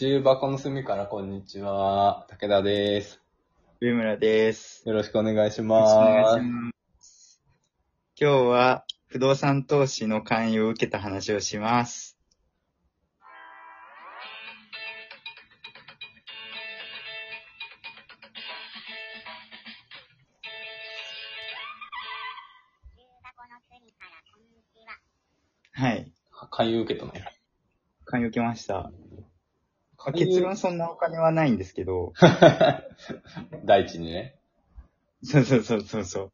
重箱の隅からこんにちは。武田です。上村です。よろしくお願いしよろしくお願ます。いします。今日は不動産投資の勧誘を受けた話をします。はい。勧誘受けたね。勧誘受けました。結論そんなお金はないんですけど、第一にね。そうそうそうそうそう。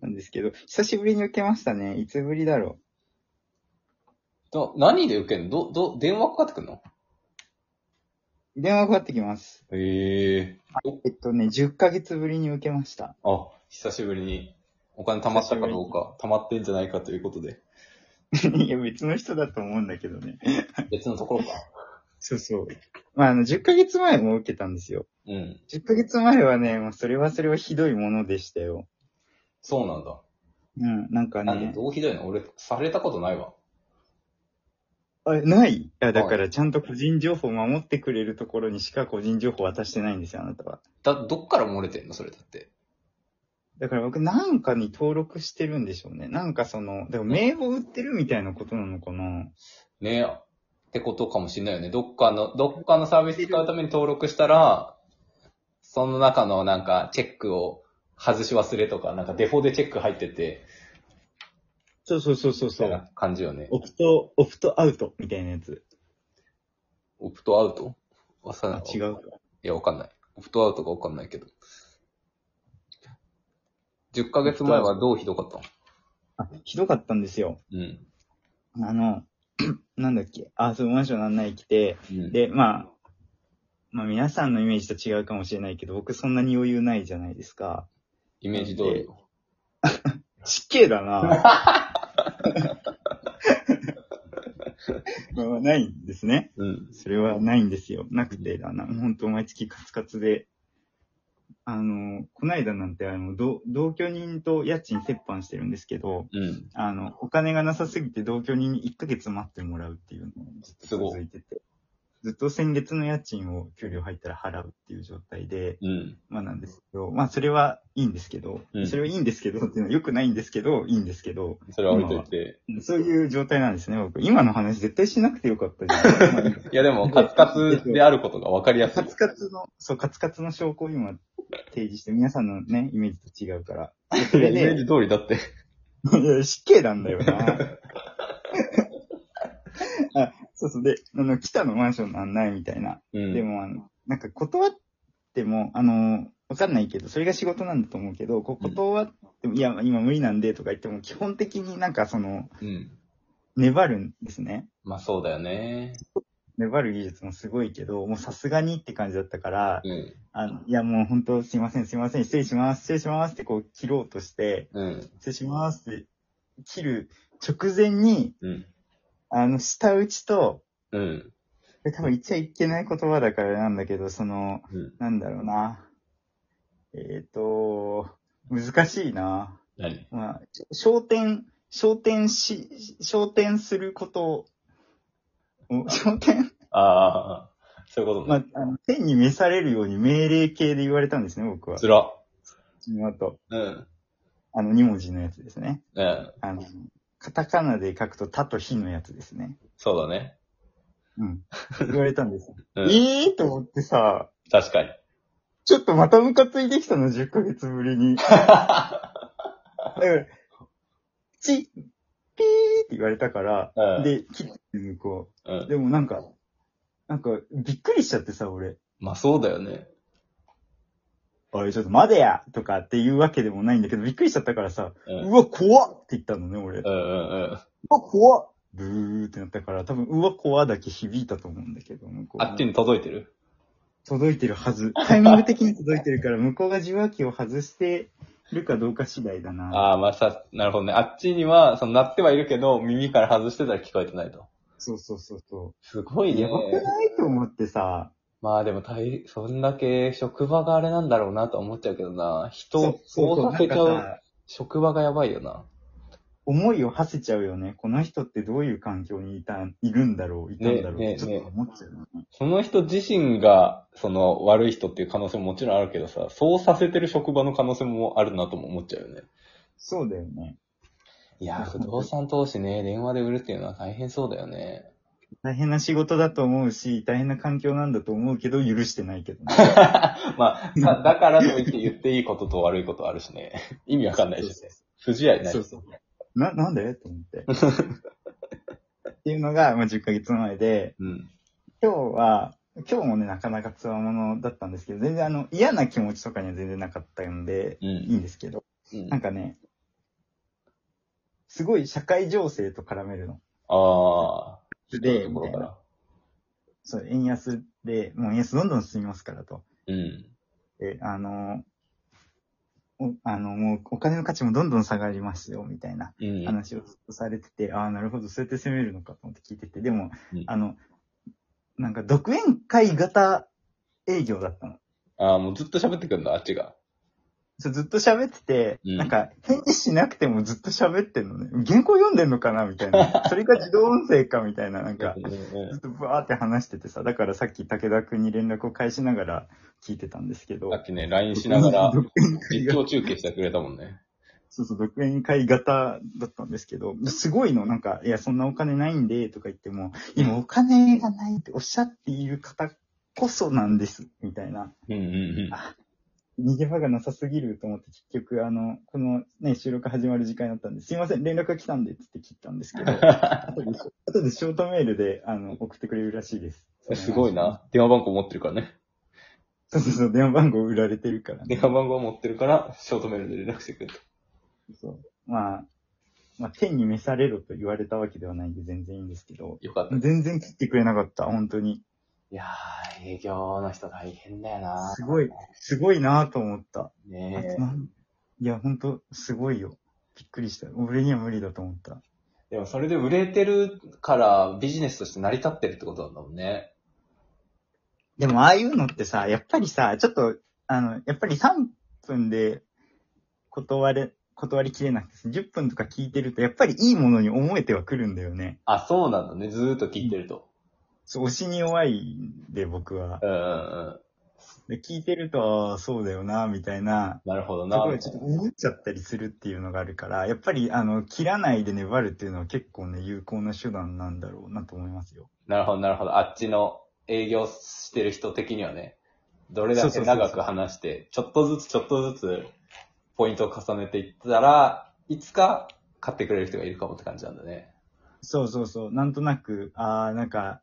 なんですけど、久しぶりに受けましたね。いつぶりだろと、何で受けんの？ど、ど、電話かかってくんの？う。電話かかってきます。へええっとね、10ヶ月ぶりに受けました。あ、久しぶりにお金貯まったかどうか、貯まってんじゃないかということで。いや、別の人だと思うんだけどね。別のところか。そうそう。まあ、あの、10ヶ月前も受けたんですよ。うん。10ヶ月前はね、もうそれはそれはひどいものでしたよ。そうなんだ。うん、なんかなんで、ね。どうひどいの？俺、されたことないわ。あ、ない？いや、だからちゃんと個人情報を守ってくれるところにしか個人情報渡してないんですよ、あなたは。だ、どっから漏れてんの？それだって。だから僕なんかに登録してるんでしょうね。なんかその、だから名簿売ってるみたいなことなのかなねえ、ってことかもしれないよね。どっかの、どっかのサービス使うために登録したら、その中のなんかチェックを外し忘れとか、なんかデフォでチェック入ってて、そうそうそうそうそ。みたいうな感じよね。オプト、オプトアウトみたいなやつ。オプトアウト？わさあ、違う。いや、わかんない。オプトアウトかわかんないけど。10ヶ月前はどうひどかったの？あ、ひどかったんですよ。うん。あの、なんだっけ？あ、そう、マンションの案内来て、うん、で、まあ、まあ皆さんのイメージと違うかもしれないけど、僕そんなに余裕ないじゃないですか。イメージ通りよ。失敬 だな まあないんですね。うん。それはないんですよ。なくてだな。本当毎月カツカツで。あの、こないだなんてあの、同同居人と家賃折半してるんですけど、うん。あの、お金がなさすぎて同居人に1ヶ月待ってもらうっていうのがずっと続いてて。ずっと先月の家賃を給料入ったら払うっていう状態で、うん。まあなんですけど、まあそれはいいんですけど、うんそれはいいんですけどっていうのは良くないんですけど、いいんですけど、それは置いといて。そういう状態なんですね、僕。今の話絶対しなくてよかったじゃん。ま あいやでも、カツカツであることがわかりやすいカ。ツカツの、そう、カツカツの証拠を今提示して、皆さんのね、イメージと違うから。イメージ通りだって。いや、死刑なんだよな。あ、そうそう。で、あの、北のマンションの案内みたいな。うん。でも、あの、なんか断っても、あの、わかんないけど、それが仕事なんだと思うけど、こう断っても、いや、今無理なんでとか言っても、基本的になんかその、うん。粘るんですね。まあそうだよね。粘る技術もすごいけど、もうさすがにって感じだったから、うん。あの、いやもう本当すいませんすいません、失礼します、失礼しますってこう切ろうとして、うん。失礼しますって切る直前に、うん。あの、下打ちと、うん。多分言っちゃいけない言葉だからなんだけど、その、うん。なんだろうな。えっ、と、難しいな。何？まあ、焦点、焦点し、焦点することを、お焦点ああ、そういうことね。まあ、あの、天に召されるように命令形で言われたんですね、僕は。つら。その後、うん。あの、2文字のやつですね。うん。あの、カタカナで書くと、たとひのやつですね。そうだね。うん。言われたんです。うん。ええーと思ってさ、確かに。ちょっとまたムカついてきたの、10ヶ月ぶりに。だから、チッ、ピーって言われたから、うんで、切って向こうう。でもなんか、なんか、びっくりしちゃってさ、俺。まあそうだよね。おい、ちょっと待てやとかっていうわけでもないんだけど、びっくりしちゃったからさ、うん。うわ、怖っって言ったのね、俺。ううんうんうん。わ、怖っブーってなったから、多分、うわ、怖だけ響いたと思うんだけど、向こうあっちに届いてる？届いてるはず。タイミング的に届いてるから、向こうが受話器を外してるかどうか次第だな。ああ、まあさ、なるほどね。あっちには、その、鳴ってはいるけど、耳から外してたら聞こえてないと。そうそうそうそ。すごいうねや。ばくないと思ってさ、まあでも大、そんだけ職場があれなんだろうなと思っちゃうけどな。人をそうそうそうさせちゃう職場がやばいよな。思いを馳せちゃうよね。この人ってどういう環境にいた、いるんだろう、いたんだろう、ねねちょっと思っちゃうよね。その人自身が、その悪い人っていう可能性ももちろんあるけどさ、そうさせてる職場の可能性もあるなとも思っちゃうよね。そうだよね。いやー、不動産投資ね、電話で売るっていうのは大変そうだよね。大変な仕事だと思うし、大変な環境なんだと思うけど、許してないけどね。まあ、だ だからといって言っていいことと悪いことあるしね。意味わかんないしね。不自合いないそうそう。な、なんで？と思って。っていうのが、まあ、10ヶ月前で、うん。今日は、今日もね、なかなかつわものだったんですけど、全然あの、嫌な気持ちとかには全然なかったんで、うんいいんですけど、うんなんかね、すごい社会情勢と絡めるの。ああ。でところから。そう、円安で、もう円安どんどん進みますからと。うん。で、あの、おあの、もうお金の価値もどんどん下がりますよ、みたいなうん。話をずっとされてて、ああ、なるほど、そうやって攻めるのかと思って聞いてて、でも、うんあの、なんか独演会型営業だったの。ああ、もうずっと喋ってくんだ、あっちが。そうずっと喋ってて、うんなんか返事しなくてもずっと喋ってんのね。原稿読んでんのかなみたいな。それが自動音声かみたいな、なんかずっとバーって話しててさ、だからさっき武田くんに連絡を返しながら聞いてたんですけど。さっきね、LINE しながら独演会型実況中継してくれたもんね。そうそう、独演会型だったんですけど、すごいの、なんか、いや、そんなお金ないんで、とか言っても、今お金がないっておっしゃっている方こそなんです、みたいな。うんうんうん。逃げ場がなさすぎると思って、結局、あの、このね、収録始まる時間になったんで、すいません、連絡が来たんで、つって切ったんですけど、後で、後でショートメールで、あの、送ってくれるらしいです。すごいな。。電話番号持ってるからね。そうそうそう、電話番号売られてるから、ね電。話番号持ってるから、ショートメールで連絡してくれた。そう。まあ、まあ、天に召されろと言われたわけではないんで全然いいんですけど、よかった。全然切ってくれなかった、本当に。いやー、営業の人大変だよな。すごい、すごいなと思った。あねいや、本当すごいよ。びっくりした。俺には無理だと思った。え。でもそれで売れてるからビジネスとして成り立ってるってことなんだもんね。でも、ああいうのってさ、やっぱりさ、ちょっと、あの、やっぱり3分で断れ、断りきれなくて、10分とか聞いてると、やっぱりいいものに思えてはくるんだよね。あ、そうなんだね。ずーっと聞いてると。そう、推しに弱いんで、僕はう。んうんうん。で、聞いてると、ああ、そうだよな、みたいな、なるほどな。ところでちょっと思っちゃったりするっていうのがあるから、やっぱり、あの、切らないで粘るっていうのは結構ね、有効な手段なんだろうなと思いますよ。なるほど、なるほど。あっちの営業してる人的にはね、どれだけ長く話して、ちょっとずつちょっとずつ、ポイントを重ねていったら、いつか買ってくれる人がいるかもって感じなんだね。そうそうそう。なんとなく、ああ、なんか、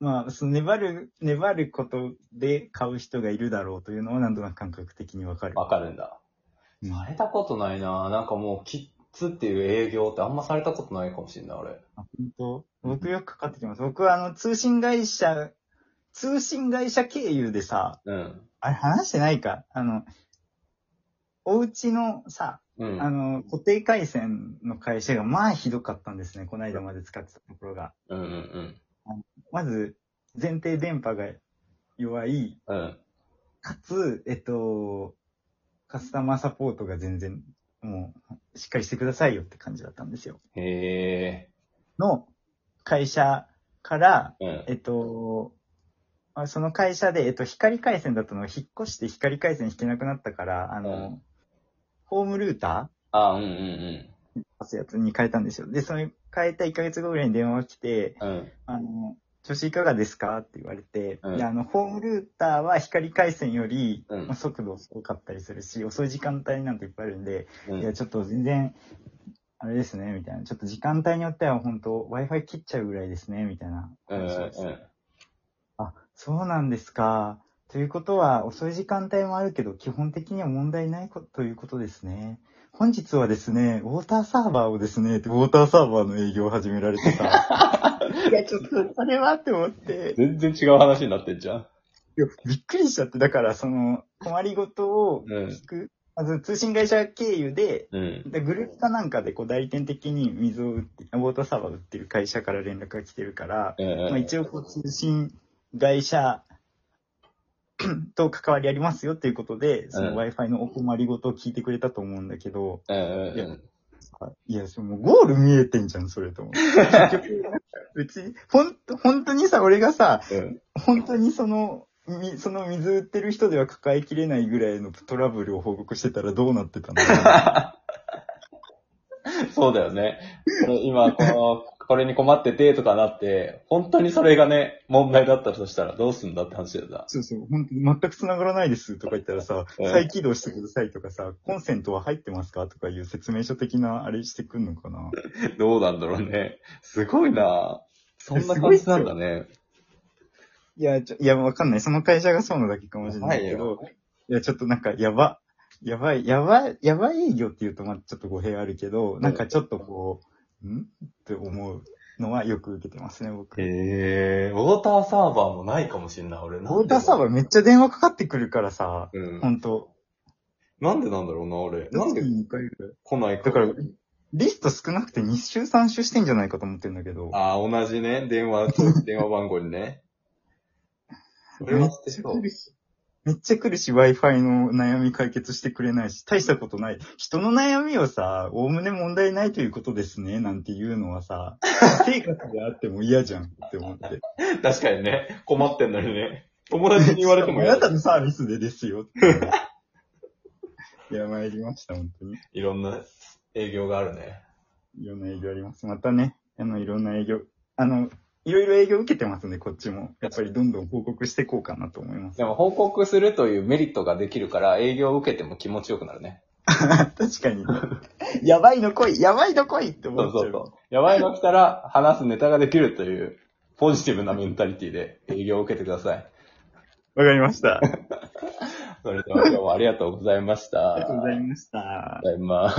まあ、その粘る、粘ることで買う人がいるだろうというのはなんとなく感覚的にわかる。わかるんだ。うんされたことないななんかもう、キッズっていう営業ってあんまされたことないかもしれない、俺。あ本当？僕よくかかってきます。僕はあの、通信会社、通信会社経由でさ、うん。あれ話してないか？あの、お家のさ、うん。あの、固定回線の会社がまあひどかったんですね。この間まで使ってたところが。うんうんまず、前提電波が弱い、うん。うん。かつ、えっと、カスタマーサポートが全然、もう、しっかりしてくださいよって感じだったんですよ。への会社から、え。うん。えっと、あその会社で、えっと、光回線だったのを引っ越して光回線引けなくなったから、あの、うんホームルータあ、うんうんー出すやつに変えたんですよ。で、それ変えた1ヶ月後ぐらいに電話が来て、うん。うん。あの、調子いかがですか？って言われて、うんで、あの、ホームルーターは光回線より、うんまあ速度遅かったりするし、遅い時間帯なんていっぱいあるんで、うんいや、ちょっと全然、あれですね、みたいな。ちょっと時間帯によっては本当 Wi-Fi 切っちゃうぐらいですね、みたいなうん話を。あ、そうなんですか。ということは、遅い時間帯もあるけど、基本的には問題ないこということですね。本日はですね、ウォーターサーバーをですね、ウォーターサーバーの営業を始められてさ。いや、ちょっと、それはって思って。全然違う話になってんじゃん。いや、びっくりしちゃって、だから、その、困りごとをうん。聞く、まず通信会社経由で、うん。でグループかなんかでこう代理店的に水を売って、ウォーターサーバーを売ってる会社から連絡が来てるから、うんうんまあ、一応こう通信会社と関わりありますよっていうことで、そのうん Wi-Fi のお困りごとを聞いてくれたと思うんだけど、うんうんいや、そのゴール見えてんじゃん、それと思って。結局、別に、ほんと、本当にさ、俺がさ、うん。本当にその、みその水売ってる人では抱えきれないぐらいのトラブルを報告してたらどうなってたの そうだよね。今、この、これに困っててとかなって、本当にそれがね、問題だったとしたらどうすんだって話だよな。そうそう、本当に全く繋がらないですとか言ったらさ、うん再起動してくださいとかさ、コンセントは入ってますかとかいう説明書的なあれしてくんのかな どうなんだろうね。すごいなそんな感じなんだね。いや、ちょ、いや、わかんない。その会社がそうなだけかもしれないけど、いや、ちょっとなんか、やば、やばい、やばい、やばい営業って言うと、まあちょっと語弊あるけど、なんかちょっとこう、ん？って思うのはよく受けてますね、僕。へえ、ウォーターサーバーもないかもしんない、俺。ウォーターサーバーめっちゃ電話かかってくるからさ、うん。ほんと。なんでなんだろうな、俺。なんで2回ぐらい来ないか。だから、リスト少なくて2週3週してんじゃないかと思ってんだけど。ああ、同じね、電話、電話番号にね。それはしてそう。めっちゃ来るし、Wi-Fi の悩み解決してくれないし、大したことない。人の悩みをさ、おおむね問題ないということですね、なんていうのはさ、生活であっても嫌じゃんって思って。確かにね、困ってんのにね。友達に言われてもあ嫌だ なたのサービスでですよ。いや、参りました、本当に。いろんな営業があるね。いろんな営業あります。またね、あの、いろんな営業、あの、いろいろ営業受けてますんで、こっちも。やっぱりどんどん報告していこうかなと思います。でも報告するというメリットができるから、営業を受けても気持ちよくなるね。確かに。やばいの来いやばいの来いって思っちゃう。そうそうそう。やばいの来たら話すネタができるという、ポジティブなメンタリティで営業を受けてください。わかりました。あ りそれでは今日もありがとうございました。がとうございました。ただいま。